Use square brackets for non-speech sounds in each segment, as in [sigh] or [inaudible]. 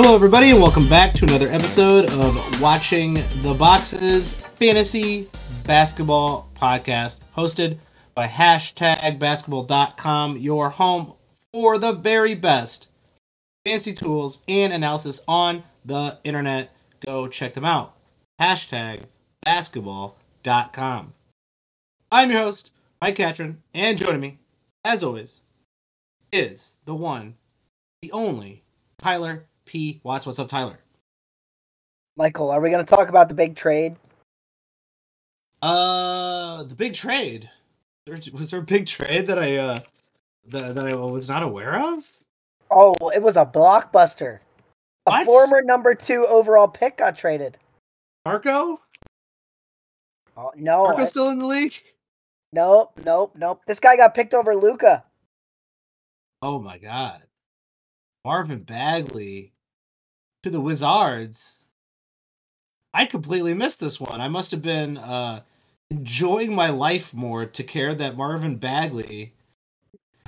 Hello, everybody, and welcome back to another episode of Watching the Boxes Fantasy Basketball Podcast, hosted by hashtag basketball.com, your home for the very best fancy tools and analysis on the internet. Go check them out. Hashtag basketball.com. I'm your host, Mike Catron, and joining me, as always, is the one, the only, Tyler P. Watts. What's up, Tyler? Michael, are we going to talk about the big trade? Uh, the big trade. Was there a big trade that I uh that, that I was not aware of? Oh, it was a blockbuster. A What? former number two overall pick got traded. Marco? Oh, no, Marco still in the league? nope, nope, nope. This guy got picked over Luka. Oh my god. Marvin Bagley to the Wizards. I completely missed this one. I must have been uh enjoying my life more to care that Marvin Bagley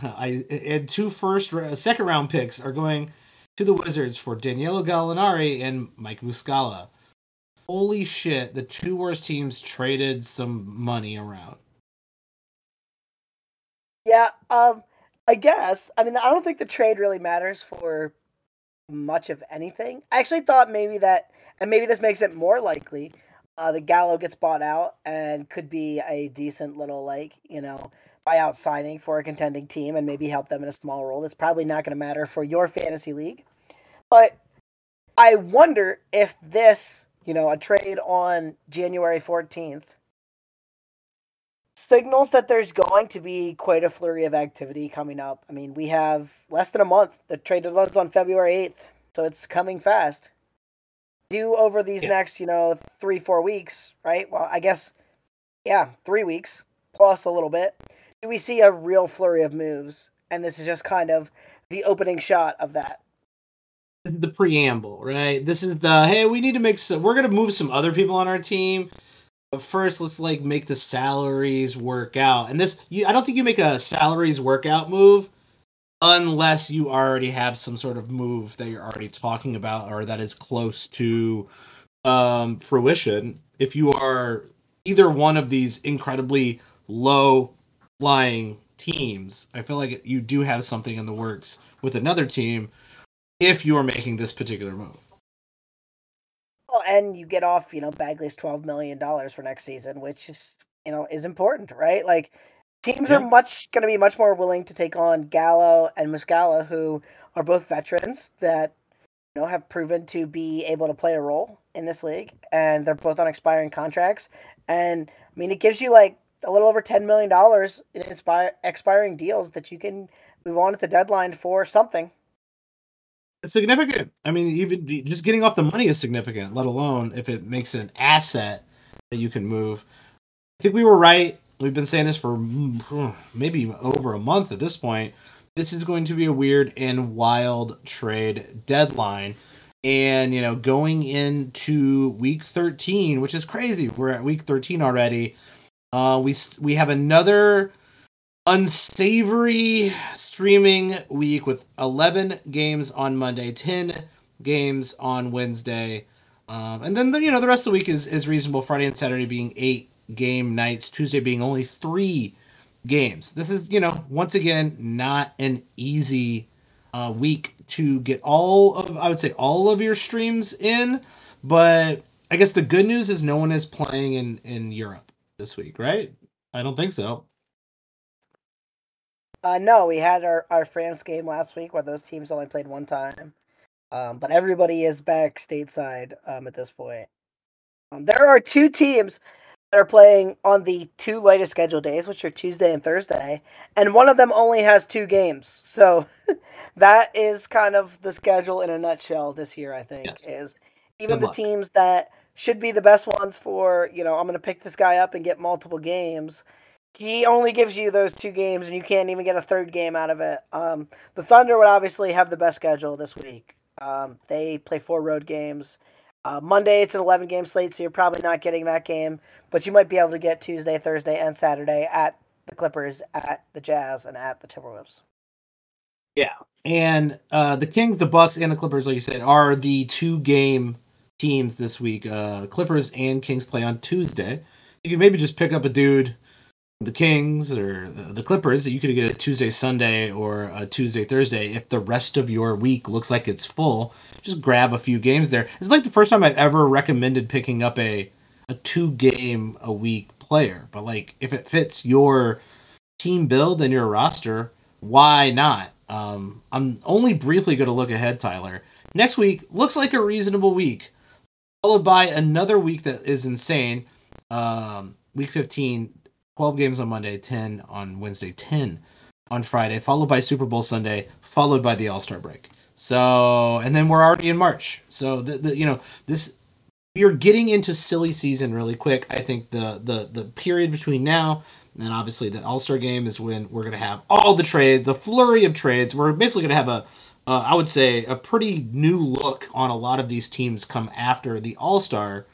[laughs] I and two first second round picks are going to the Wizards for Danilo Gallinari and Mike Muscala. Holy shit, the two worst teams traded some money around. Yeah, um, I guess. I mean, I don't think the trade really matters for much of anything. I actually thought maybe that, and maybe this makes it more likely, uh, the Gallo gets bought out and could be a decent little like you know buyout signing for a contending team and maybe help them in a small role. That's probably not going to matter for your fantasy league, but I wonder if this, you know, a trade on January fourteenth signals that there's going to be quite a flurry of activity coming up. I mean, we have less than a month. The trade deadline's on February 8th, so it's coming fast. Due over these Yeah. next, you know, three, four weeks, right? Well, I guess, yeah, three weeks plus a little bit. Do we see a real flurry of moves? And this is just kind of the opening shot of that. this is the preamble, right? This is the hey, we need to make some. We're gonna move some other people on our team, but first let's like make the salaries work out. And this, you, I don't think you make a salaries workout move unless you already have some sort of move that you're already talking about or that is close to um, fruition. If you are either one of these incredibly low lying teams, I feel like you do have something in the works with another team if you are making this particular move. And you get off, you know, Bagley's twelve million dollars for next season, which is, you know, is important, right? Like teams are much going to be much more willing to take on Gallo and Muscala, who are both veterans that you know have proven to be able to play a role in this league, and they're both on expiring contracts. And I mean, it gives you like a little over ten million dollars in expire, expiring deals that you can move on at the deadline for something. It's significant. I mean, even just getting off the money is significant, let alone if it makes an asset that you can move. I think we were right. We've been saying this for mm, maybe over a month at this point. This is going to be a weird and wild trade deadline. And, you know, going into week 13, which is crazy. We're at week 13 already. Uh, we we have another unsavory streaming week with 11 games on Monday, 10 games on Wednesday. Um, and then the, you know the rest of the week is, is reasonable. Friday and Saturday being eight game nights, Tuesday being only three games. This is you know once again not an easy uh, week to get all of I would say all of your streams in, but I guess the good news is no one is playing in in Europe this week, right? I don't think so. Uh, no, we had our, our France game last week where those teams only played one time. Um, but everybody is back stateside um, at this point. Um, there are two teams that are playing on the two latest scheduled days, which are Tuesday and Thursday, and one of them only has two games. So [laughs] that is kind of the schedule in a nutshell this year, I think, Yes. is even Good the luck. teams that should be the best ones for, you know, I'm going to pick this guy up and get multiple games he only gives you those two games and you can't even get a third game out of it. Um, the Thunder would obviously have the best schedule this week. Um, they play four road games. Uh, Monday it's an 11 game slate, so you're probably not getting that game, but you might be able to get Tuesday, Thursday, and Saturday at the Clippers, at the Jazz, and at the Timberwolves. Yeah, and uh, the Kings, the Bucks, and the Clippers, like you said, are the two game teams this week. Uh, Clippers and Kings play on Tuesday. You can maybe just pick up a dude, the Kings or the Clippers. That you could get a Tuesday, Sunday, or a Tuesday, Thursday. If the rest of your week looks like it's full, just grab a few games there. It's like the first time I've ever recommended picking up a a two game a week player. But like if it fits your team build and your roster, why not? Um, I'm only briefly going to look ahead, Tyler. Next week looks like a reasonable week, followed by another week that is insane. Um, week 15, 12 games on Monday, 10 on Wednesday, 10 on Friday, followed by Super Bowl Sunday, followed by the All Star break. So, and then we're already in March. So, the, the you know this you're getting into silly season really quick. I think the the the period between now and obviously the All Star game is when we're gonna have all the trades, the flurry of trades. We're basically gonna have a uh, I would say a pretty new look on a lot of these teams come after the All Star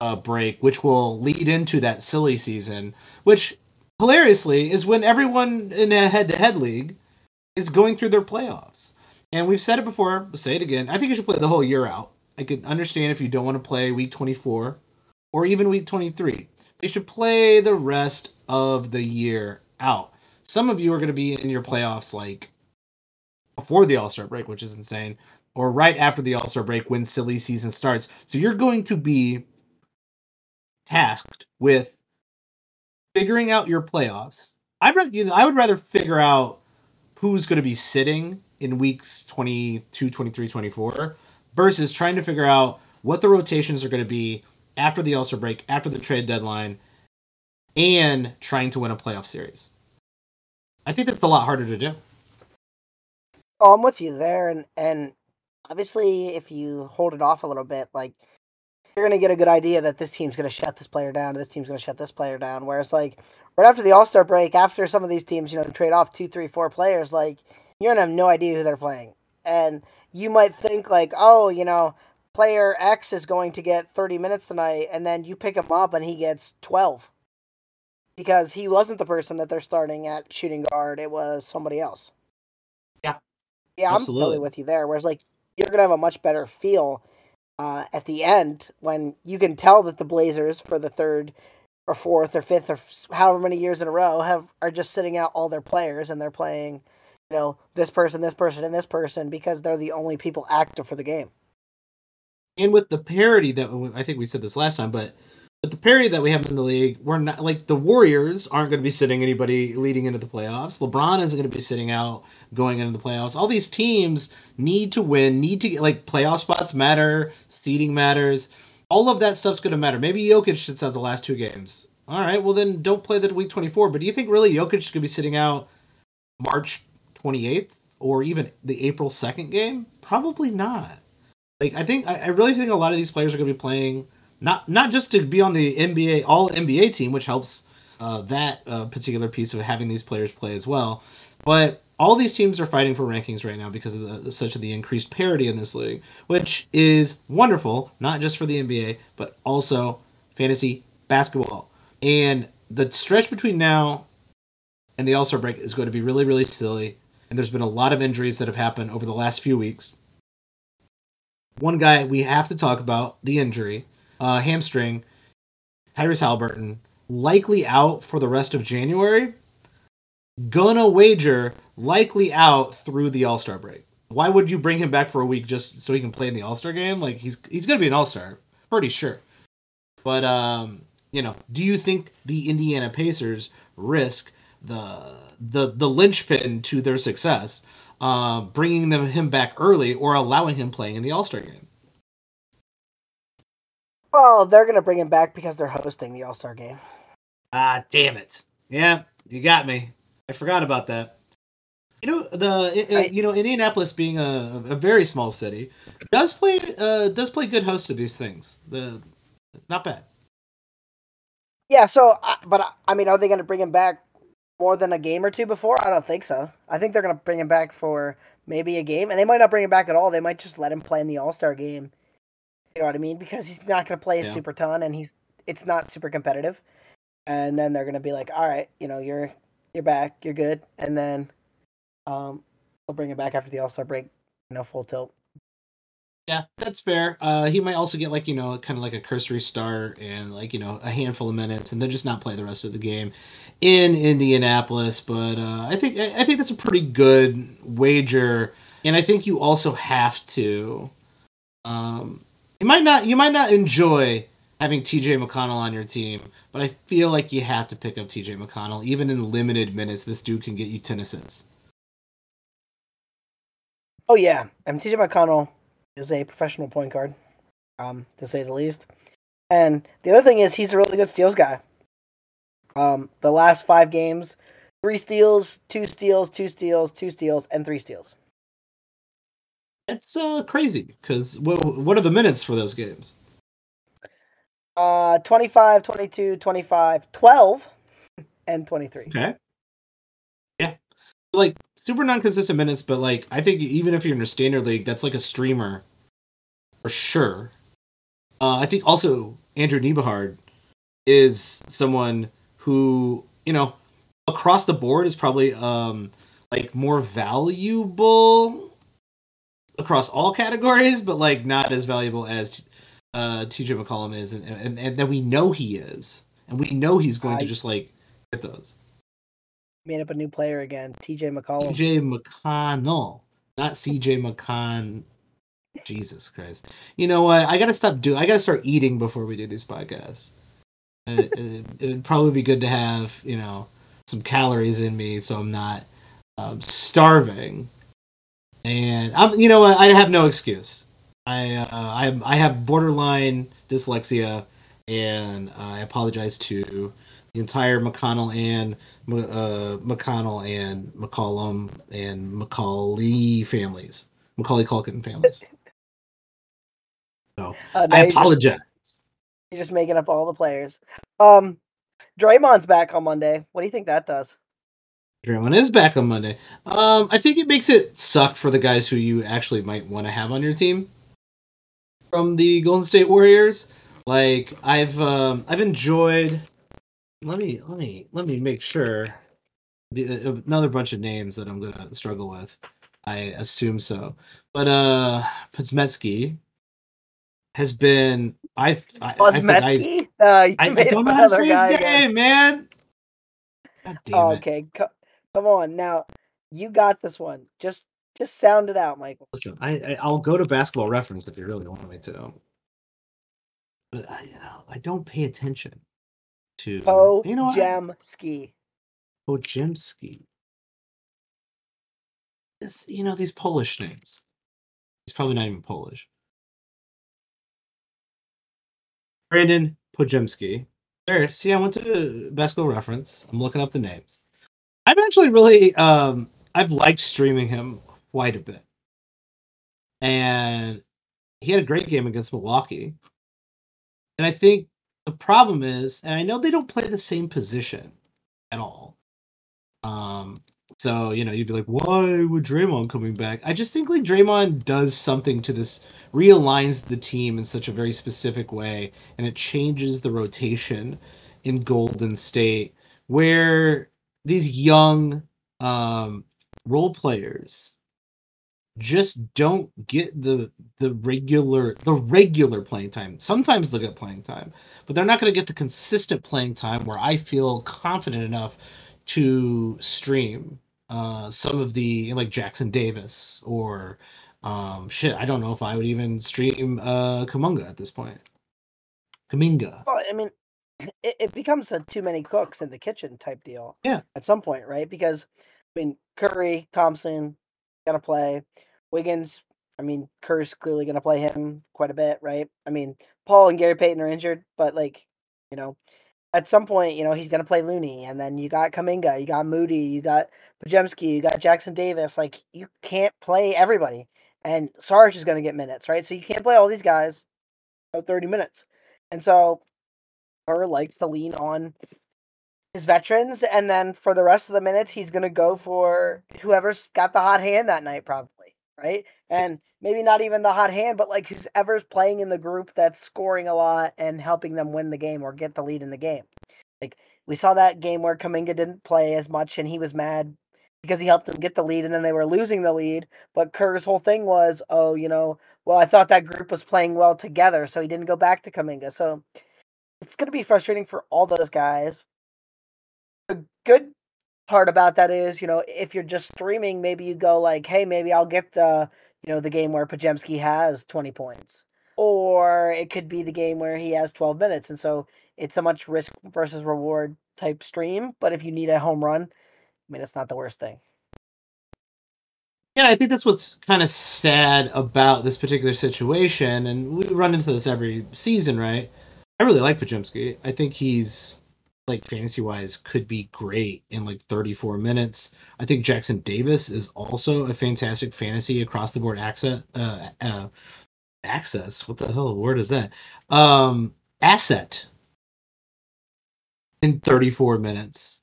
uh, break, which will lead into that silly season, which hilariously is when everyone in a head to head league is going through their playoffs. And we've said it before, we'll say it again. I think you should play the whole year out. I can understand if you don't want to play week 24 or even week 23. You should play the rest of the year out. Some of you are going to be in your playoffs like before the All Star break, which is insane, or right after the All Star break when silly season starts. So you're going to be tasked with figuring out your playoffs. I'd rather, you know, I would rather figure out who's going to be sitting in weeks 22, 23, 24 versus trying to figure out what the rotations are going to be after the All-Star break, after the trade deadline, and trying to win a playoff series. I think that's a lot harder to do. Oh, I'm with you there, and and obviously, if you hold it off a little bit, like you're gonna get a good idea that this team's gonna shut this player down, this team's gonna shut this player down. Whereas, like right after the All Star break, after some of these teams, you know, trade off two, three, four players, like you're gonna have no idea who they're playing, and you might think like, oh, you know, player X is going to get 30 minutes tonight, and then you pick him up and he gets 12 because he wasn't the person that they're starting at shooting guard. It was somebody else. Yeah, yeah, I'm Absolutely. totally with you there. Whereas like you're gonna have a much better feel uh, at the end when you can tell that the Blazers for the third or fourth or fifth or however many years in a row have are just sitting out all their players and they're playing you know, this person, this person, and this person because they're the only people active for the game. And with the parity that I think we said this last time, but with the parity that we have in the league, we're not like the Warriors aren't going to be sitting anybody leading into the playoffs. LeBron isn't going to be sitting out going into the playoffs. All these teams need to win, need to get like playoff spots matter, seeding matters. All of that stuff's going to matter. Maybe Jokic sits out the last two games. All right, well then don't play the week 24. But do you think really Jokic to be sitting out March 28th or even the April 2nd game? Probably not. Like I think I, really think a lot of these players are going to be playing not not just to be on the NBA all NBA team, which helps uh, that uh, particular piece of having these players play as well, but all these teams are fighting for rankings right now because of the, such of the increased parity in this league, which is wonderful, not just for the NBA but also fantasy basketball. And the stretch between now and the All Star break is going to be really, really silly and there's been a lot of injuries that have happened over the last few weeks. One guy we have to talk about the injury, uh, hamstring, Tyrese Haliburton, likely out for the rest of January. Gonna wager likely out through the All Star break. Why would you bring him back for a week just so he can play in the All Star game? Like he's he's gonna be an All Star, pretty sure. But um, you know, do you think the Indiana Pacers risk the the the linchpin to their success, uh, bringing them him back early or allowing him playing in the All Star game. Well, they're gonna bring him back because they're hosting the All Star game. Ah, damn it! Yeah, you got me. I forgot about that. You know the I, you know Indianapolis being a, a very small city does play uh, does play good host to these things. The not bad. Yeah. So, but I mean, are they going to bring him back more than a game or two before? I don't think so. I think they're going to bring him back for maybe a game, and they might not bring him back at all. They might just let him play in the All Star game. You know what I mean? Because he's not going to play a yeah. super ton, and he's it's not super competitive. And then they're going to be like, "All right, you know, you're you're back, you're good," and then, um, He'll bring it back after the All Star break. You know, full tilt. Yeah, that's fair. Uh, he might also get like you know kind of like a cursory start and like you know a handful of minutes, and then just not play the rest of the game in Indianapolis. But uh, I think I think that's a pretty good wager, and I think you also have to. Um, you might not you might not enjoy having TJ McConnell on your team, but I feel like you have to pick up TJ McConnell even in limited minutes. This dude can get you ten assists. Oh yeah, I mean TJ McConnell is a professional point guard, um, to say the least. And the other thing is he's a really good steals guy. Um, the last five games, three steals, two steals, two steals, two steals, and three steals. It's uh, crazy because what, what are the minutes for those games? Uh, 25, 22, 25, 12, and 23. Okay. Yeah. Like super non-consistent minutes, but like I think even if you're in a standard league, that's like a streamer for sure. Uh, I think also Andrew Nembhard is someone who you know across the board is probably um like more valuable across all categories, but like not as valuable as uh, TJ McCollum is, and, and and that we know he is, and we know he's going I- to just like get those. Made up a new player again, TJ McCollum. CJ McConnell, not CJ McCon. Jesus Christ! You know what? I gotta stop doing. I gotta start eating before we do these podcasts. it, it, it'd probably be good to have you know some calories in me, so I'm not um, starving. And I'm, you know what? I have no excuse. I uh, I I have borderline dyslexia, and I apologize to the entire McConnell and uh, McConnell and McCollum and Macaulay families, Macaulay Culkin families. So [laughs] Uh, I apologize. You're just making up all the players. Um, Draymond's back on Monday. What do you think that does? Everyone is back on Monday. Um, I think it makes it suck for the guys who you actually might want to have on your team from the Golden State Warriors. Like I've um, I've enjoyed. Let me let me let me make sure. The, uh, another bunch of names that I'm gonna struggle with. I assume so, but uh, Podzmetsky has been. I I, I, I, Uh, I, I don't know how to say guy his name, man. Oh, okay, co- come on now. You got this one. Just just sound it out, Michael. Listen, I, I I'll go to Basketball Reference if you really want me to. But I, you know, I don't pay attention to. Po you know, Jemski. Gem Ski. Pojemski. This, you know, these Polish names. He's probably not even Polish. Brandon Podziemski. There, see, I went to Basketball Reference. I'm looking up the names. I've actually really, um, I've liked streaming him quite a bit, and he had a great game against Milwaukee. And I think the problem is, and I know they don't play the same position at all. Um, so you know, you'd be like, why would Draymond coming back? I just think like Draymond does something to this, realigns the team in such a very specific way, and it changes the rotation in Golden State, where these young um, role players just don't get the the regular the regular playing time. Sometimes they'll get playing time, but they're not going to get the consistent playing time where I feel confident enough to stream uh, some of the like Jackson Davis or um, shit. I don't know if I would even stream uh, Kamunga at this point. Kuminga. Well, I mean, it, it becomes a too many cooks in the kitchen type deal. Yeah. At some point, right? Because I mean, Curry, Thompson, gonna play. Wiggins. I mean, Kerr's clearly gonna play him quite a bit, right? I mean, Paul and Gary Payton are injured, but like, you know, at some point, you know, he's gonna play Looney, and then you got Kuminga, you got Moody, you got Podziemski, you got Jackson Davis. Like, you can't play everybody, and Sarge is gonna get minutes, right? So you can't play all these guys. you know, Thirty minutes, and so Kerr likes to lean on his veterans, and then for the rest of the minutes, he's gonna go for whoever's got the hot hand that night, probably, right? And maybe not even the hot hand, but like whoever's playing in the group that's scoring a lot and helping them win the game or get the lead in the game. Like we saw that game where Kuminga didn't play as much, and he was mad because he helped them get the lead and then they were losing the lead. But Kerr's whole thing was, oh, you know, well, I thought that group was playing well together, so he didn't go back to Kuminga. So it's going to be frustrating for all those guys. The good part about that is, you know, if you're just streaming, maybe you go like, hey, maybe I'll get the, you know, the game where Podziemski has 20 points. Or it could be the game where he has 12 minutes. And so it's a much risk versus reward type stream. But if you need a home run, I mean, it's not the worst thing. Yeah, I think that's what's kind of sad about this particular situation, and we run into this every season, right? I really like Podziemski. I think he's like fantasy wise could be great in like 34 minutes. I think Jackson Davis is also a fantastic fantasy across the board access. Uh, uh, access. What the hell word is that? Um, asset in 34 minutes.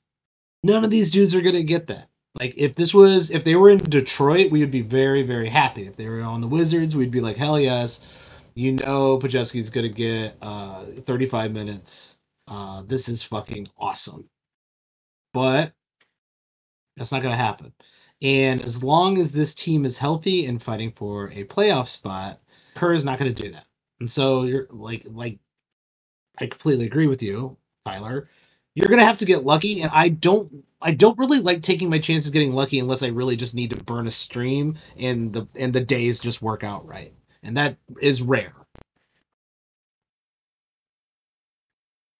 None of these dudes are gonna get that. Like if this was if they were in Detroit, we would be very very happy. If they were on the Wizards, we'd be like hell yes. You know, Podziemski's gonna get uh, 35 minutes uh, this is fucking awesome. But that's not going to happen. And as long as this team is healthy and fighting for a playoff spot, Kerr is not going to do that. And so you're like, like, I completely agree with you, Tyler. You're going to have to get lucky, and I don't, I don't really like taking my chances getting lucky unless I really just need to burn a stream and the and the days just work out right, and that is rare.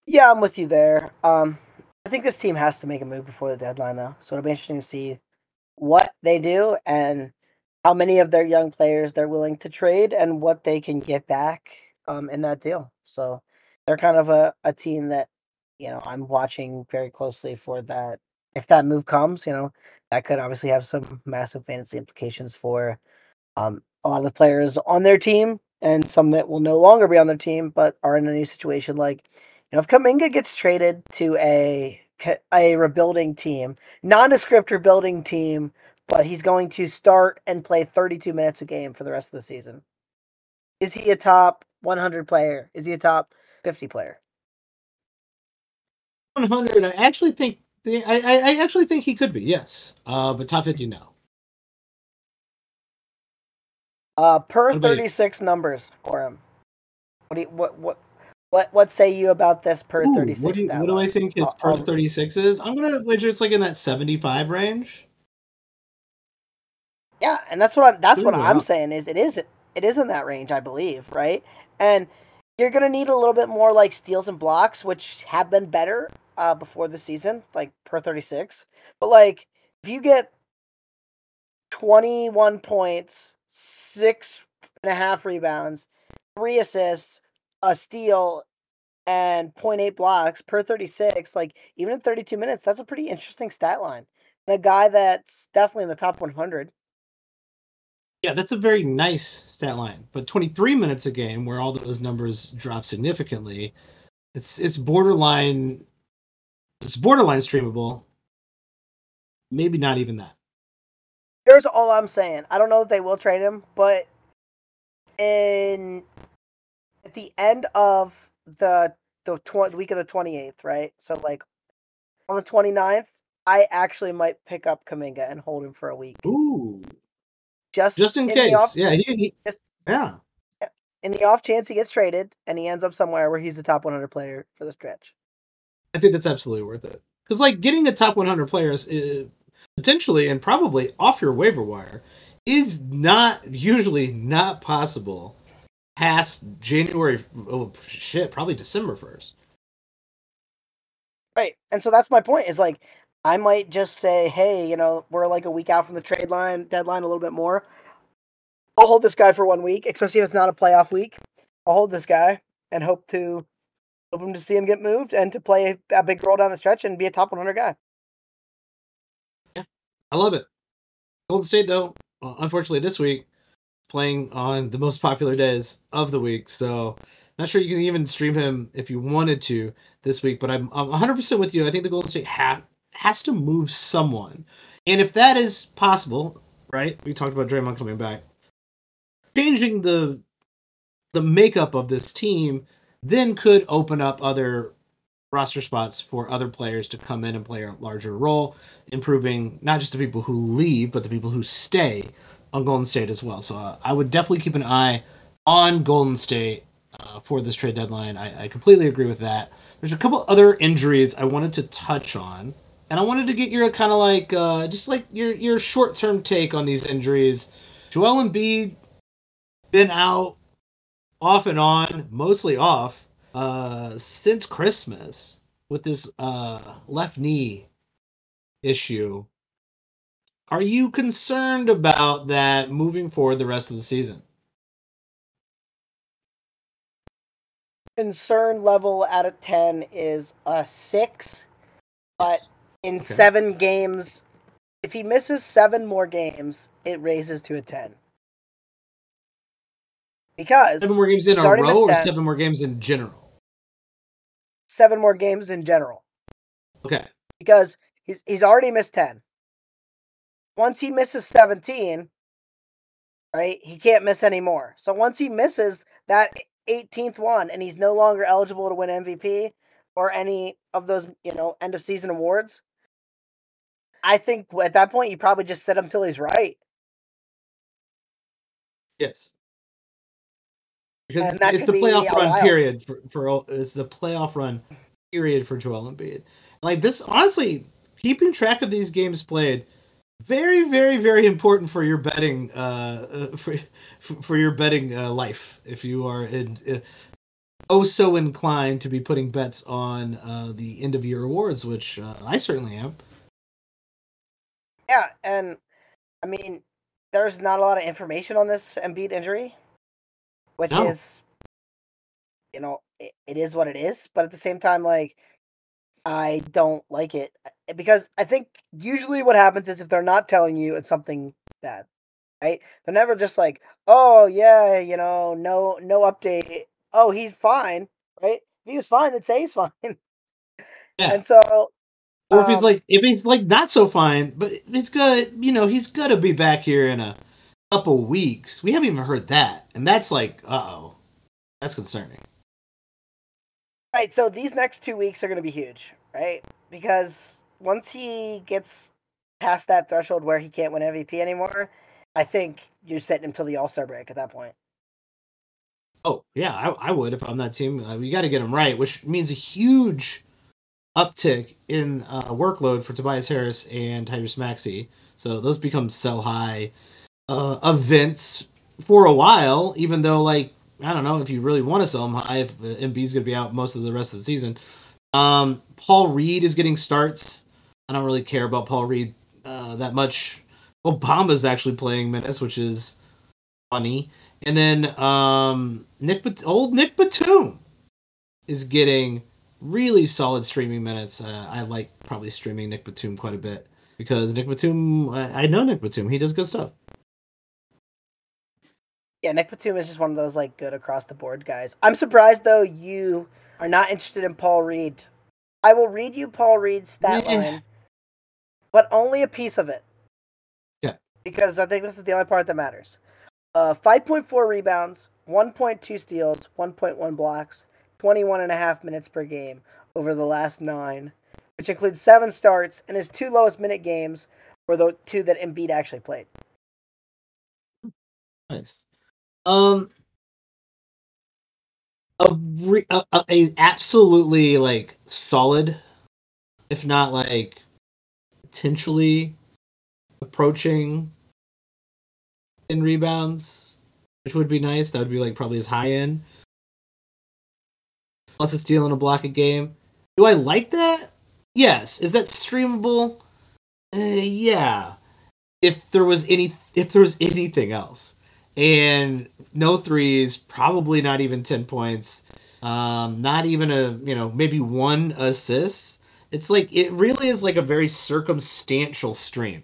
Yeah, I'm with you there. Um, I think this team has to make a move before the deadline, though. So it'll be interesting to see what they do and how many of their young players they're willing to trade and what they can get back um, in that deal. So they're kind of a, a team that, you know, I'm watching very closely for that. If that move comes, you know, that could obviously have some massive fantasy implications for um, a lot of players on their team and some that will no longer be on their team but are in a new situation like you know, if Kuminga gets traded to a a rebuilding team, nondescript rebuilding team, but he's going to start and play 32 minutes a game for the rest of the season. Is he a top 100 player? Is he a top 50 player? 100. I actually think I, I actually think he could be. Yes, uh, but top 50 no. Uh, per 36 numbers for him. What do you, what what what what say you about this per thirty six? What, do, what do I think its per thirty six is? I'm gonna wager it's like in that seventy five range. Yeah, and that's what I'm that's Ooh, what I'm saying is it is it is in that range, I believe, right? And you're gonna need a little bit more like steals and blocks, which have been better uh, before the season, like per thirty six. But like if you get twenty one points, six and a half rebounds, three assists, a steal and 0.8 blocks per 36, like even in 32 minutes, that's a pretty interesting stat line. And a guy that's definitely in the top 100. Yeah, that's a very nice stat line. But 23 minutes a game, where all those numbers drop significantly, it's it's borderline. It's borderline streamable. Maybe not even that. Here's all I'm saying. I don't know that they will trade him, but in at the end of the the, tw- the week of the 28th, right? So like on the 29th, I actually might pick up Kuminga and hold him for a week. Ooh. Just just in, in case. Off, yeah, he, he, just, yeah. In the off chance he gets traded and he ends up somewhere where he's the top 100 player for the stretch. I think that's absolutely worth it. Cuz like getting the top 100 players is potentially and probably off your waiver wire is not usually not possible past January. Oh shit, probably December first. Right, and so that's my point. Is like I might just say, hey, you know, we're like a week out from the trade line deadline, a little bit more. I'll hold this guy for one week, especially if it's not a playoff week. I'll hold this guy and hope to hope him to see him get moved and to play a big role down the stretch and be a top 100 guy. I love it. Golden State, though, unfortunately, this week playing on the most popular days of the week. So not sure you can even stream him if you wanted to this week, but I'm, I'm 100% with you. I think the Golden State ha- has to move someone. And if that is possible, right? We talked about Draymond coming back. Changing the the makeup of this team then could open up other roster spots for other players to come in and play a larger role, improving not just the people who leave, but the people who stay on Golden State as well. So uh, I would definitely keep an eye on Golden State uh, for this trade deadline. I, I, completely agree with that. There's a couple other injuries I wanted to touch on, and I wanted to get your kind of like uh, just like your your short term take on these injuries. Joel Embiid been out off and on, mostly off uh, since Christmas with this uh, left knee issue. Are you concerned about that moving forward the rest of the season? Concern level out of 10 is a 6. But in okay. 7 games, if he misses 7 more games, it raises to a 10. Because seven more games in a row or seven more games in general? Seven more games in general. Okay. Because he's he's already missed ten. Once he misses 17, right, he can't miss any more. So once he misses that 18th one and he's no longer eligible to win MVP or any of those, you know, end of season awards, I think at that point you probably just sit him till he's right. Yes. Because it's the playoff run period for, for it's the playoff run period for Joel Embiid. Like this, honestly, keeping track of these games played, very, very, very important for your betting, uh, uh [laughs] for for your betting uh, life. If you are in, uh, oh so inclined to be putting bets on uh, the end of year awards, which uh, I certainly am. Yeah, and I mean, there's not a lot of information on this Embiid injury which no. is, you know, it, it is what it is. But at the same time, like, I don't like it eh, because I think usually what happens is if they're not telling you, it's something bad, right? They're never just like, oh yeah, you know, no, no update. Oh, he's fine, right? If he was fine, they'd say he's [laughs] fine. Yeah. And so or if he's um like if he's like not so fine, but he's good, you know, he's gonna be back here in a couple weeks. We haven't even heard that, and that's like, uh oh, that's concerning. Right. So these next two weeks are going to be huge, right? Because once he gets past that threshold where he can't win MVP anymore, I think you're setting him till the All Star break at that point. Oh yeah, I, I would if I'm that team. Uh, we got to get him right, which means a huge uptick in uh, workload for Tobias Harris and Tyrese Maxey. So those become so high uh, events for a while, even though like I don't know if you really want to sell him high if Embiid's going to be out most of the rest of the season. Um, Paul Reed is getting starts. I don't really care about Paul Reed uh, that much. Mo Bamba's actually playing minutes, which is funny. And then um, Nick, old Nick Batum is getting really solid streaming minutes. Uh, I like probably streaming Nick Batum quite a bit because Nick Batum, I, I know Nick Batum. He does good stuff. Yeah, Nick Batum is just one of those like good across the board guys. I'm surprised though you are not interested in Paul Reed. I will read you Paul Reed's stat yeah. line, but only a piece of it. Yeah. Because I think this is the only part that matters. Uh, 5.4 rebounds, 1.2 steals, 1.1 blocks, 21 and a half minutes per game over the last nine, which includes seven starts, and his two lowest minute games were the two that Embiid actually played. Nice. Um, a, re- a, a absolutely like solid, if not like potentially approaching in rebounds, which would be nice. That would be like probably as high end. Plus a steal and a block a game. Do I like that? Yes. Is that streamable? Uh, yeah. If there was any, if there was anything else, and no threes, probably not even 10 points, um, not even a, you know, maybe one assist. It's like, it really is like a very circumstantial stream.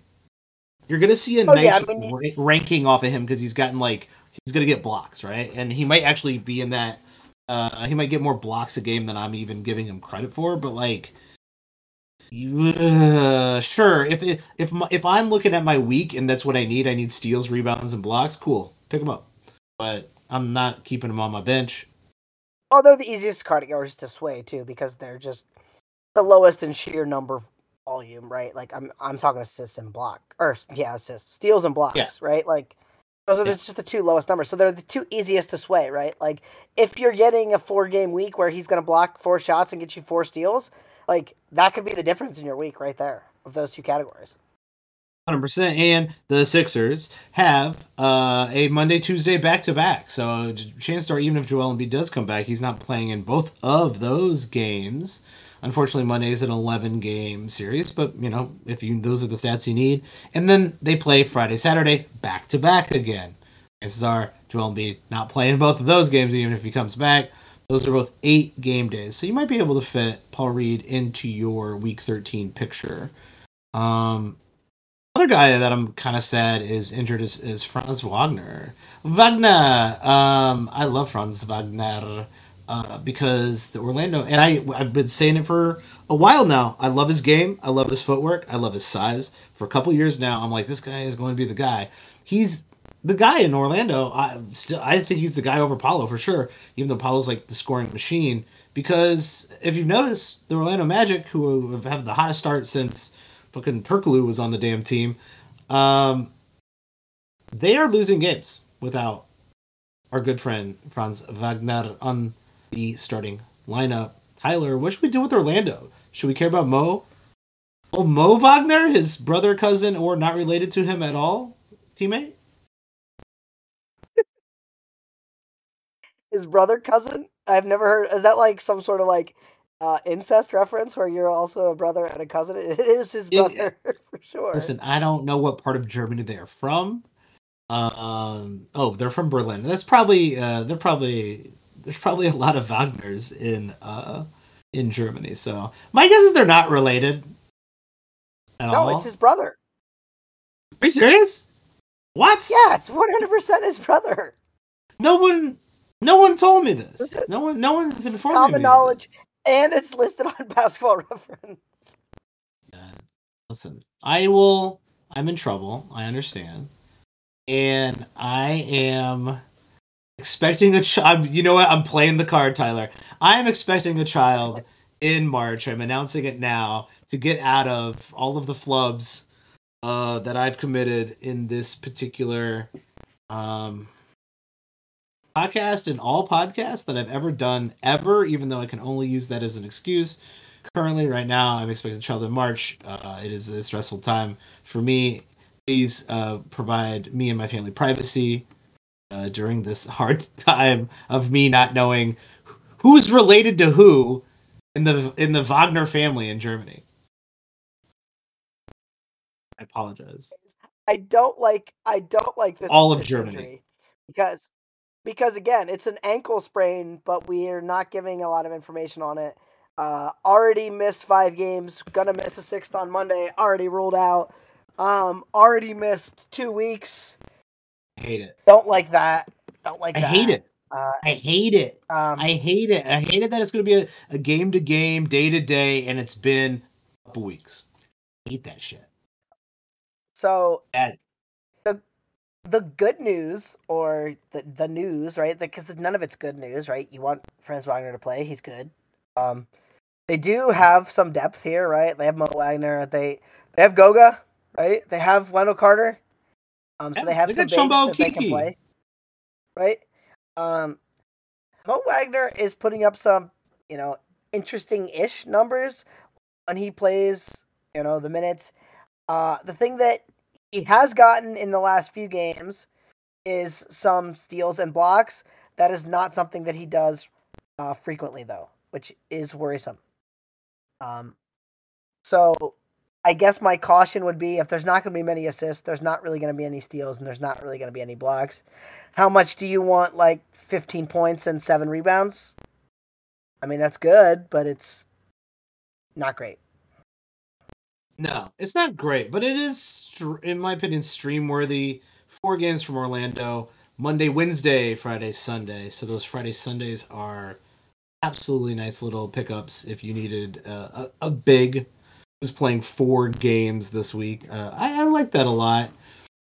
You're going to see a oh, nice yeah, I mean, ra- ranking off of him because he's gotten like, he's going to get blocks, right? And he might actually be in that, uh, he might get more blocks a game than I'm even giving him credit for, but like, uh, sure. If if if, my, if I'm looking at my week and that's what I need, I need steals, rebounds, and blocks. Cool, pick them up. But I'm not keeping them on my bench. Oh, they're the easiest card cards to sway too because they're just the lowest in sheer number volume, right? Like I'm I'm talking assists and block or yeah, assists, steals and blocks, Yeah. right? Like those are Yeah. just the two lowest numbers. So they're the two easiest to sway, right? Like if you're getting a four game week where he's gonna block four shots and get you four steals, like that could be the difference in your week right there of those two categories. Hundred percent, and the Sixers have uh, a Monday Tuesday back to back. So chance are even if Joel Embiid does come back, he's not playing in both of those games. Unfortunately, Monday is an eleven game series, but you know if you those are the stats you need. And then they play Friday Saturday back to back again. Chances are Joel Embiid not playing both of those games, even if he comes back. Those are both eight game days, so you might be able to fit Paul Reed into your Week thirteen picture. Um, other guy that I'm kind of sad is injured is, is Franz Wagner. Wagner, um, I love Franz Wagner uh, because the Orlando, and I I've been saying it for a while now. I love his game. I love his footwork. I love his size. For a couple years now, I'm like, this guy is going to be the guy. He's the guy in Orlando. I still I think he's the guy over Paolo for sure. Even though Paolo's like the scoring machine. Because if you've noticed, the Orlando Magic, who have had the hottest start since fucking Perkaloo was on the damn team, um, they are losing games without our good friend Franz Wagner on the starting lineup. Tyler, what should we do with Orlando? Should we care about Mo? Oh, Mo Wagner, his brother, cousin, or not related to him at all, teammate? His brother cousin? I've never heard is that like some sort of like uh, incest reference where you're also a brother and a cousin? It is his brother [laughs] for sure. Listen, I don't know what part of Germany they are from. Um, oh, they're from Berlin. That's probably uh, they're probably there's probably a lot of Wagners in uh in Germany. So my guess is they're not related. At no, all. it's his brother. Are you serious? What? Yeah, it's one hundred percent his brother. No one, no one told me this. No one, no one's informed me. common knowledge, and it's listed on [laughs] Basketball Reference. listen, I will. I'm in trouble. I understand, and I am expecting a child. You know what? I'm playing the card, Tyler. I am expecting a child in March. I'm announcing it now to get out of all of the flubs uh, that I've committed in this particular um, podcast and all podcasts that I've ever done ever. Even though I can only use that as an excuse. Currently, right now, I'm expecting a child in March. Uh, it is a stressful time for me. Please uh, provide me and my family privacy uh, during this hard [laughs] time of me not knowing who's related to who in the in the Wagner family in Germany. I apologize. I don't like. I don't like this. All of this Germany. because because again, it's an ankle sprain, but we are not giving a lot of information on it. Uh, already missed five games. Gonna miss a sixth on Monday. Already ruled out. Um, already missed two weeks. I hate it. Don't like that. Don't like I that. hate it. Uh, I hate it. um, I hate it. I hate it that it's going to be a, a game to game, day to day, and it's been a couple weeks. I hate that shit. so Bad. The good news or the the news, right? Because none of it's good news, right? You want Franz Wagner to play; he's good. Um, they do have some depth here, right? They have Mo Wagner. They they have Goga, right? They have Wendell Carter. Um, so Yeah, they have some Chumbo that they can play, right? Um, Mo Wagner is putting up some, you know, interesting-ish numbers when he plays. You know, the minutes. Uh, the thing that he has gotten in the last few games is some steals and blocks. That is not something that he does uh, frequently, though, which is worrisome. Um, so I guess my caution would be if there's not going to be many assists, there's not really going to be any steals, and there's not really going to be any blocks. How much do you want? Like 15 points and seven rebounds? I mean, that's good, but it's not great. No, it's not great, but it is, in my opinion, stream worthy. Four games from Orlando Monday, Wednesday, Friday, Sunday. So those Friday, Sundays are absolutely nice little pickups if you needed uh, a, a big who's playing four games this week. Uh, I, I like that a lot.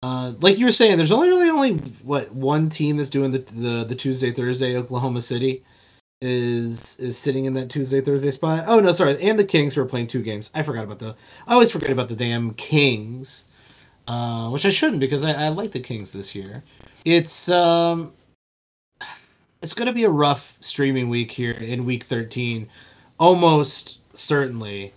Uh, like you were saying, there's only really only what one team that's doing the the, the Tuesday Thursday Oklahoma City. Is is sitting in that Tuesday Thursday spot. Oh no, sorry, and the Kings who are playing two games. I forgot about the. I always forget about the damn Kings, uh, which I shouldn't because I, I like the Kings this year. It's um, it's gonna be a rough streaming week here in week thirteen, almost certainly.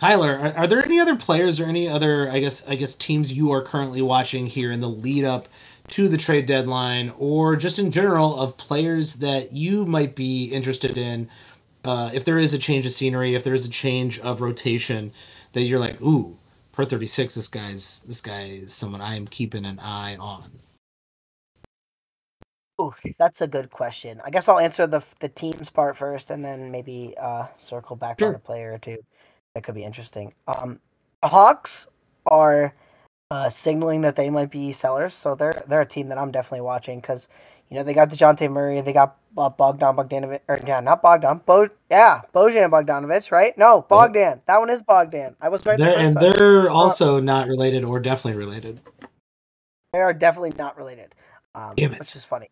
Tyler, are, are there any other players or any other I guess I guess teams you are currently watching here in the lead up to the trade deadline or just in general of players that you might be interested in uh, if there is a change of scenery if there is a change of rotation that you're like ooh per 36 this guy's this guy is someone i am keeping an eye on Ooh, that's a good question. I guess I'll answer the the teams part first, and then maybe uh, circle back Sure. on a player or two that could be interesting. Um, the Hawks are uh, signaling that they might be sellers, so they're they're a team that I'm definitely watching because you know they got Dejounte Murray, they got uh, Bogdan Bogdanovic, or yeah, not Bogdan, Bo, yeah, Bojan Bogdanovic, right? No, Bogdan. That one is Bogdan. I was right the they're, first and time. they're also not related or definitely related They are definitely not related, um, Damn it. which is funny.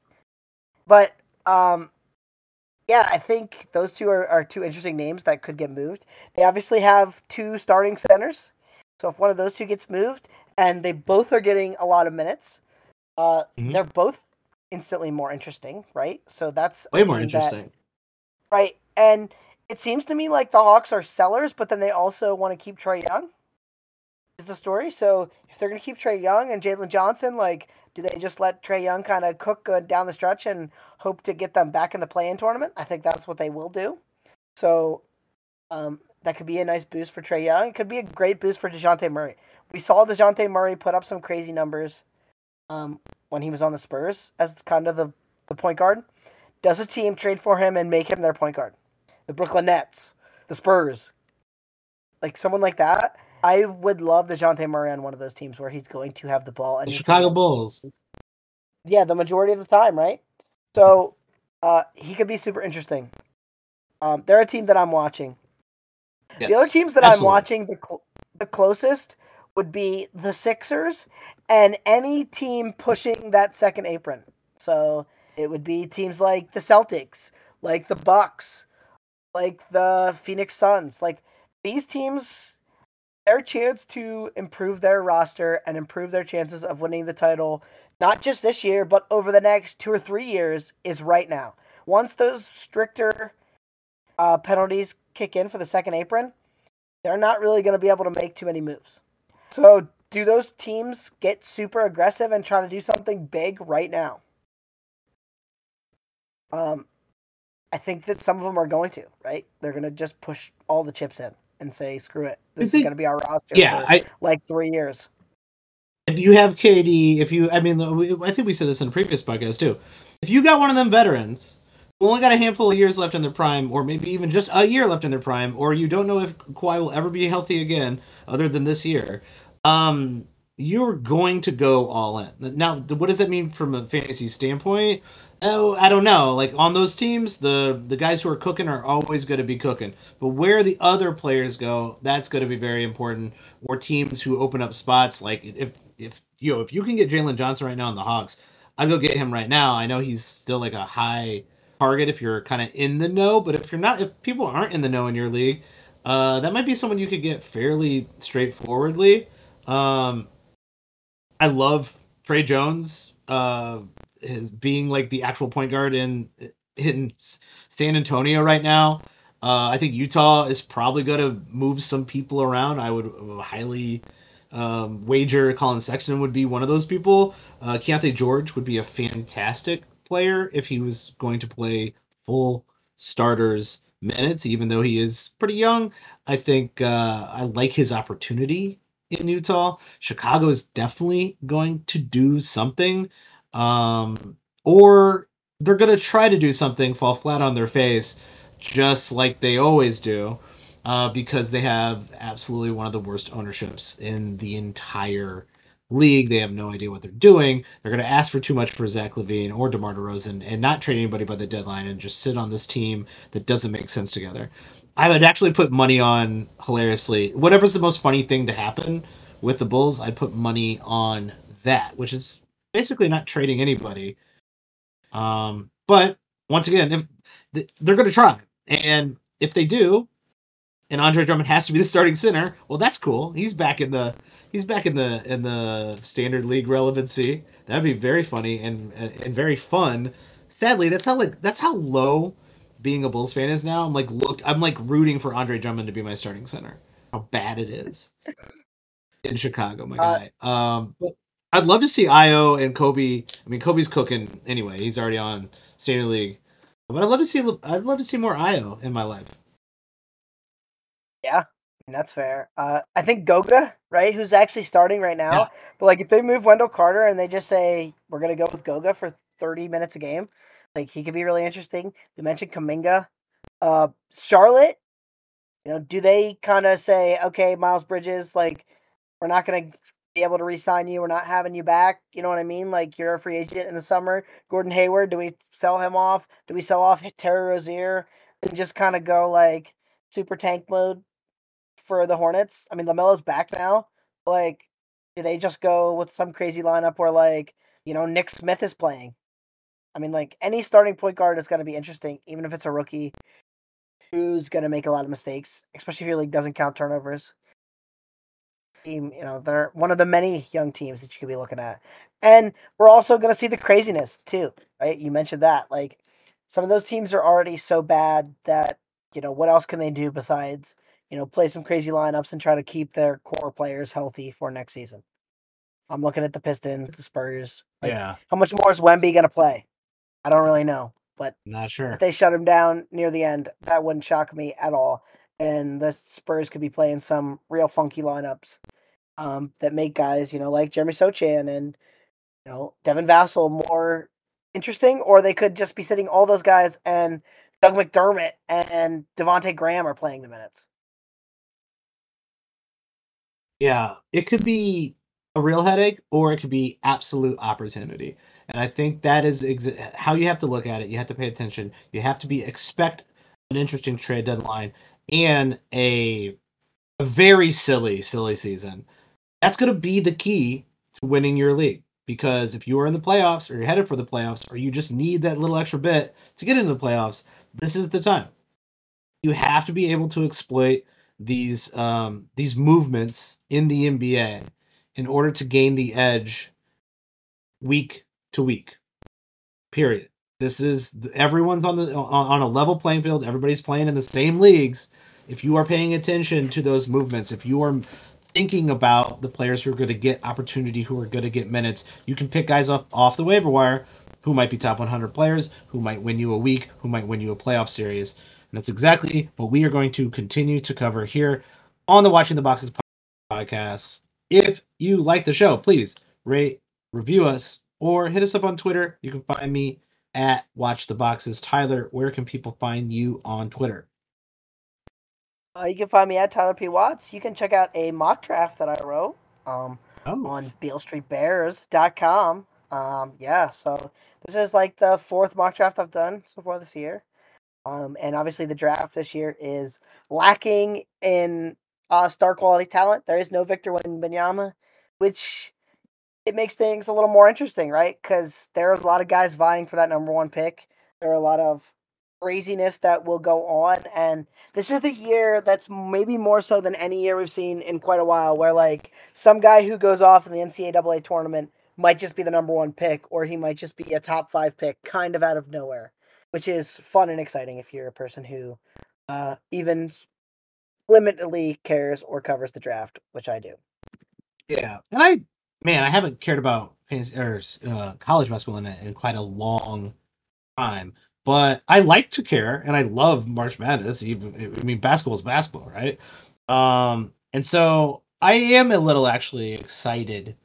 But um, yeah, I think those two are, are two interesting names that could get moved. They obviously have two starting centers, so if one of those two gets moved, and they both are getting a lot of minutes, uh, Mhm. they're both instantly more interesting, right? So that's way more team that- interesting right? And it seems to me like the Hawks are sellers, but then they also want to keep Trae Young. Is the story? So if they're going to keep Trae Young and Jalen Johnson, like, do they just let Trae Young kind of cook uh, down the stretch and hope to get them back in the play-in tournament? I think that's what they will do. So um, that could be a nice boost for Trae Young. It could be a great boost for Dejounte Murray. We saw Dejounte Murray put up some crazy numbers um, when he was on the Spurs as kind of the, the point guard. Does a team trade for him and make him their point guard? The Brooklyn Nets, the Spurs, like someone like that. I would love Dejounte Murray on one of those teams where he's going to have the ball and the chicago bulls yeah, the majority of the time, right? So uh, he could be super interesting. Um, they're a team that I'm watching. The other teams that absolutely. I'm watching the cl- the closest would be the Sixers and any team pushing that second apron. So it would be teams like the Celtics, like the Bucks, like the Phoenix Suns. Like these teams, their chance to improve their roster and improve their chances of winning the title, not just this year, but over the next two or three years, is right now. Once those stricter uh, penalties kick in for the second apron, they're not really going to be able to make too many moves. So, do those teams get super aggressive and try to do something big right now? Um, I think that some of them are going to, right? They're going to just push all the chips in and say, "Screw it, this think- is going to be our roster yeah for i like three years." if you have KD, if you, I mean, I think we said this in a previous podcast too. If you got one of them veterans only got a handful of years left in their prime, or maybe even just a year left in their prime, or you don't know if Kawhi will ever be healthy again, other than this year, um, you're going to go all in. Now, what does that mean from a fantasy standpoint? Oh, I don't know. Like on those teams, the the guys who are cooking are always going to be cooking. But where the other players go, that's going to be very important. Or teams who open up spots, like if if you know if you can get Jalen Johnson right now in the Hawks, I'd go get him right now. I know he's still like a high target if you're kind of in the know, but if you're not, if people aren't in the know in your league, uh, that might be someone you could get fairly straightforwardly. Um, I love Tre Jones, uh, his being like the actual point guard in in San Antonio right now. Uh, I think Utah is probably going to move some people around. I would uh, highly um, wager Collin Sexton would be one of those people. Uh, Keyonte George would be a fantastic player if he was going to play full starters minutes, even though he is pretty young. I think uh, I like his opportunity in Utah. Chicago is definitely going to do something, um, or they're going to try to do something, fall flat on their face, just like they always do, uh, because they have absolutely one of the worst ownerships in the entire league. They have no idea what they're doing. They're going to ask for too much for Zach LaVine or DeMar DeRozan and not trade anybody by the deadline and just sit on this team that doesn't make sense together. I would actually put money on hilariously whatever's the most funny thing to happen with the Bulls. I'd put money on that, which is basically not trading anybody. Um, but once again, if they're going to try. And if they do, and Andre Drummond has to be the starting center, well, that's cool. He's back in the he's back in the in the standard league relevancy. That'd be very funny and and very fun. Sadly, that's how like that's how low being a Bulls fan is now. I'm like look, I'm like rooting for Andre Drummond to be my starting center. How bad it is in Chicago, my uh, guy. Um, but I'd love to see Ayo and Coby. I mean, Coby's cooking anyway. He's already on standard league, but I'd love to see I'd love to see more Ayo in my life. Yeah, that's fair. Uh, I think Goga, right, who's actually starting right now. Yeah. But like, if they move Wendell Carter and they just say we're gonna go with Goga for thirty minutes a game, like he could be really interesting. You mentioned Kuminga. uh, Charlotte. You know, do they kind of say, okay, Miles Bridges, like we're not gonna be able to re-sign you. We're not having you back. You know what I mean? Like you're a free agent in the summer. Gordon Hayward, do we sell him off? Do we sell off Terry Rozier and just kind of go like super tank mode for the Hornets. I mean, LaMelo's back now. Like, do they just go with some crazy lineup where like you know Nick Smith is playing? I mean, like any starting point guard is going to be interesting, even if it's a rookie who's going to make a lot of mistakes, especially if your league doesn't count turnovers. Team, you know, they're one of the many young teams that you could be looking at, and we're also going to see the craziness too, right? You mentioned that, like some of those teams are already so bad that you know what else can they do besides you know, play some crazy lineups and try to keep their core players healthy for next season. I'm looking at the Pistons, the Spurs. Like, yeah. How much more is Wemby going to play? I don't really know, but not sure. If they shut him down near the end, that wouldn't shock me at all. And the Spurs could be playing some real funky lineups um, that make guys, you know, like Jeremy Sochan and you know Devin Vassell more interesting, or they could just be sitting all those guys and Doug McDermott and Devonte Graham are playing the minutes. Yeah, it could be a real headache or it could be absolute opportunity. And I think that is exa- how you have to look at it. You have to pay attention. You have to be expect an interesting trade deadline and a, a very silly, silly season. That's going to be the key to winning your league. Because if you are in the playoffs or you're headed for the playoffs or you just need that little extra bit to get into the playoffs, this is the time. You have to be able to exploit these um, these movements in the NBA in order to gain the edge week to week. Period. This is everyone's on the on a level playing field. Everybody's playing in the same leagues. If you are paying attention to those movements, if you are thinking about the players who are going to get opportunity, who are going to get minutes, you can pick guys up off the waiver wire who might be top 100 players, who might win you a week, who might win you a playoff series. That's exactly what we are going to continue to cover here on the Watching the Boxes podcast. If you like the show, please rate, review us, or hit us up on Twitter. You can find me at Watch the Boxes. Tyler, where can people find you on Twitter? Uh, you can find me at Tyler P. Watts. You can check out a mock draft that I wrote um, oh. on BealeStreetBears.com. Um, yeah, so this is like the fourth mock draft I've done so far this year. Um, and obviously, the draft this year is lacking in uh, star quality talent. There is no Victor Wembanyama, which it makes things a little more interesting, right? Because there are a lot of guys vying for that number one pick. There are a lot of craziness that will go on, and this is the year that's maybe more so than any year we've seen in quite a while, where like some guy who goes off in the NCAA tournament might just be the number one pick, or he might just be a top five pick, kind of out of nowhere which is fun and exciting if you're a person who uh, even limitedly cares or covers the draft, which I do. Yeah, and I, man, I haven't cared about or uh, college basketball in, in quite a long time, but I like to care, and I love March Madness. Even I mean, basketball is basketball, right? Um, and so I am a little actually excited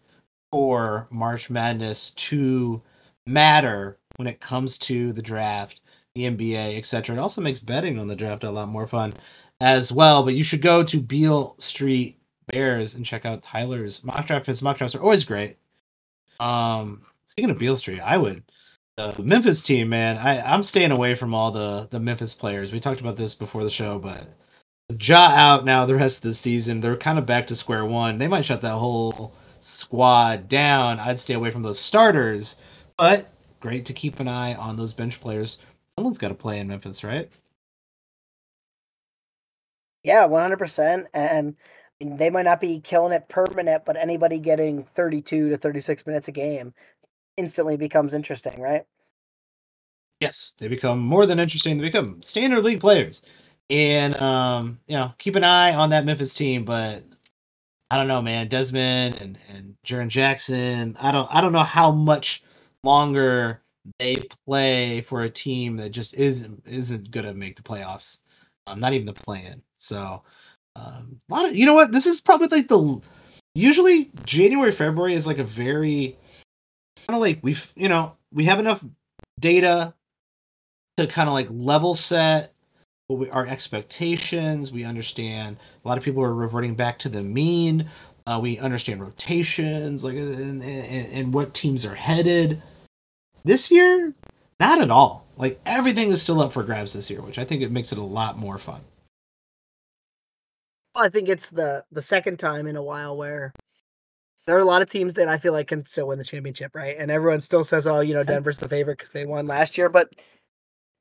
for March Madness to matter when it comes to the draft, the NBA, etc. It also makes betting on the draft a lot more fun as well. But you should go to Beale Street Bears and check out Tyler's mock draft. His mock drafts are always great. Um, speaking of Beale Street, I would the Memphis team, man. I I'm staying away from all the the Memphis players. We talked about this before the show, but Ja out now the rest of the season. They're kind of back to square one. They might shut that whole squad down. I'd stay away from those starters, but great to keep an eye on those bench players Someone's got to play in Memphis, right? Yeah, one hundred percent. And they might not be killing it per minute, but anybody getting thirty-two to thirty-six minutes a game instantly becomes interesting, right? Yes, they become more than interesting. They become standard league players, and um, you know, keep an eye on that Memphis team. But I don't know, man. Desmond and and Jaren Jackson. I don't I don't know how much longer they play for a team that just isn't isn't gonna make the playoffs. Um, not even the plan. So um, a lot of you know what this is probably like the usually January February is like a very kind of like we've you know we have enough data to kind of like level set we, our expectations. We understand a lot of people are reverting back to the mean. Uh, we understand rotations, like and, and, and what teams are headed. This year, not at all. Like everything is still up for grabs this year, which I think it makes it a lot more fun. I think it's the the second time in a while where there are a lot of teams that I feel like can still win the championship, right? And everyone still says, "Oh, you know, Denver's the favorite because they won last year." But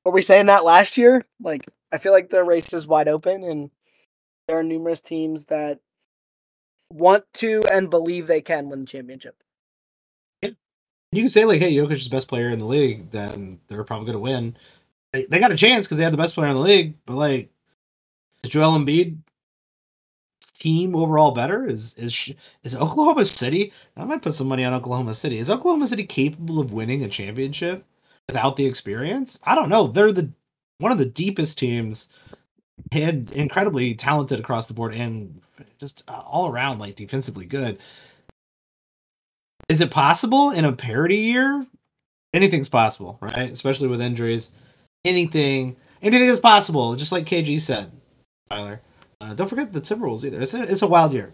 were we saying that last year? Like, I feel like the race is wide open, and there are numerous teams that want to and believe they can win the championship. You can say like, "Hey, Jokic is the best player in the league," then they're probably going to win. They, they got a chance because they had the best player in the league, but like, is Joel Embiid team overall better? Is is is Oklahoma City? I might put some money on Oklahoma City. Is Oklahoma City capable of winning a championship without the experience? I don't know. They're the one of the deepest teams and incredibly talented across the board and just uh, all around like defensively good. Is it possible in a parity year? Anything's possible, right? Especially with injuries. Anything, anything is possible. Just like KG said, Tyler. Uh, don't forget the Timberwolves either. It's a, it's a wild year.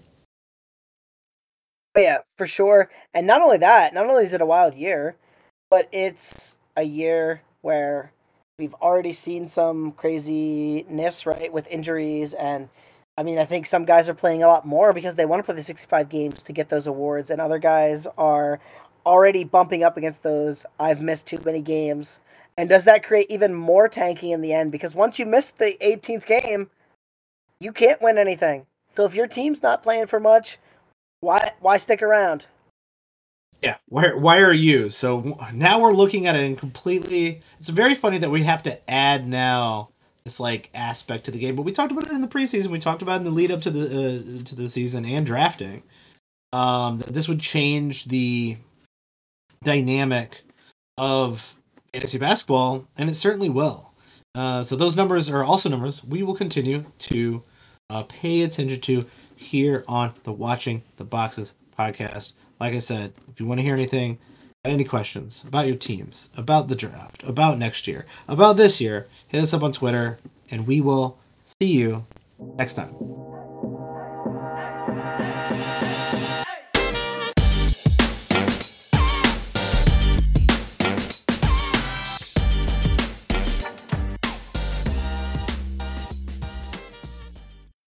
Oh, yeah, for sure. And not only that, not only is it a wild year, but it's a year where we've already seen some craziness, right, with injuries. And I mean, I think some guys are playing a lot more because they want to play the 65 games to get those awards, and other guys are already bumping up against those. I've missed too many games. And does that create even more tanking in the end? Because once you miss the 18th game, you can't win anything. So if your team's not playing for much, why why stick around? Yeah, why why are you? So now we're looking at it completely. It's very funny that we have to add now this like aspect to the game, but we talked about it in the preseason. We talked about it in the lead up to the uh, to the season and drafting. Um, this would change the dynamic of fantasy basketball, and it certainly will. Uh, so those numbers are also numbers we will continue to uh, pay attention to here on the Watching the Boxes podcast. Like I said, if you want to hear anything, any questions about your teams, about the draft, about next year, about this year, hit us up on Twitter, and we will see you next time.